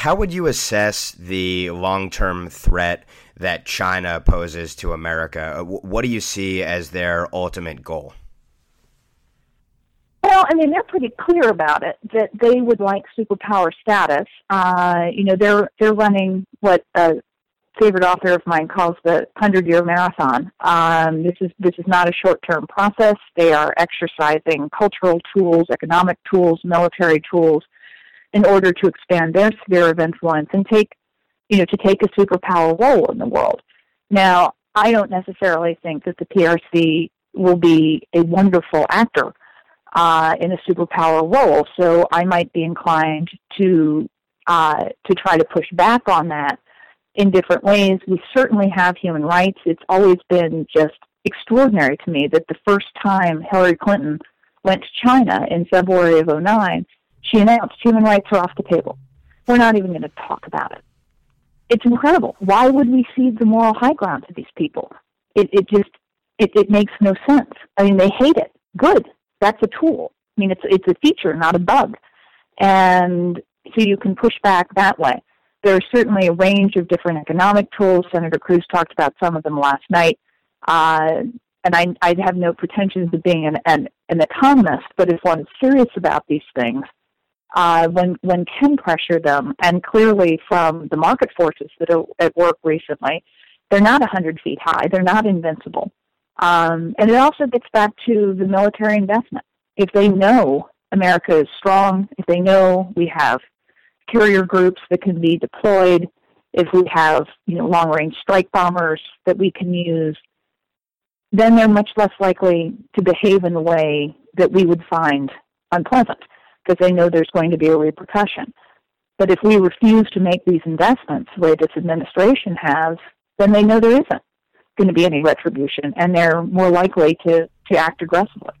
how would you assess the long term threat that China poses to America? Uh, what do you see as their ultimate goal? Well, I mean, they're pretty clear about it that they would like superpower status. Uh, you know, they're they're running what a favorite author of mine calls the hundred year marathon. Um, this is this is not a short term process. They are exercising cultural tools, economic tools, military tools, in order to expand their sphere of influence and take, you know, to take a superpower role in the world. Now, I don't necessarily think that the PRC will be a wonderful actor uh, in a superpower role. So I might be inclined to uh, to try to push back on that in different ways. We certainly have human rights. It's always been just extraordinary to me that the first time Hillary Clinton went to China in February of 09, she announced human rights are off the table. We're not even going to talk about it. It's incredible. Why would we cede the moral high ground to these people? It, it just it, it makes no sense. I mean, they hate it. Good that's a tool. I mean, it's it's a feature, not a bug, and so you can push back that way. There are certainly a range of different economic tools. Senator Cruz talked about some of them last night, uh, and I, I have no pretensions of being an, an an economist, but if one is serious about these things, uh, when one can pressure them, and clearly from the market forces that are at work recently, they're not 100 feet high. They're not invincible. Um, and it also gets back to the military investment. If they know America is strong, if they know we have carrier groups that can be deployed, if we have you know long range strike bombers that we can use, then they're much less likely to behave in a way that we would find unpleasant because they know there's going to be a repercussion. But if we refuse to make these investments the way this administration has, then they know there isn't going to be any retribution, and they're more likely to, to act aggressively.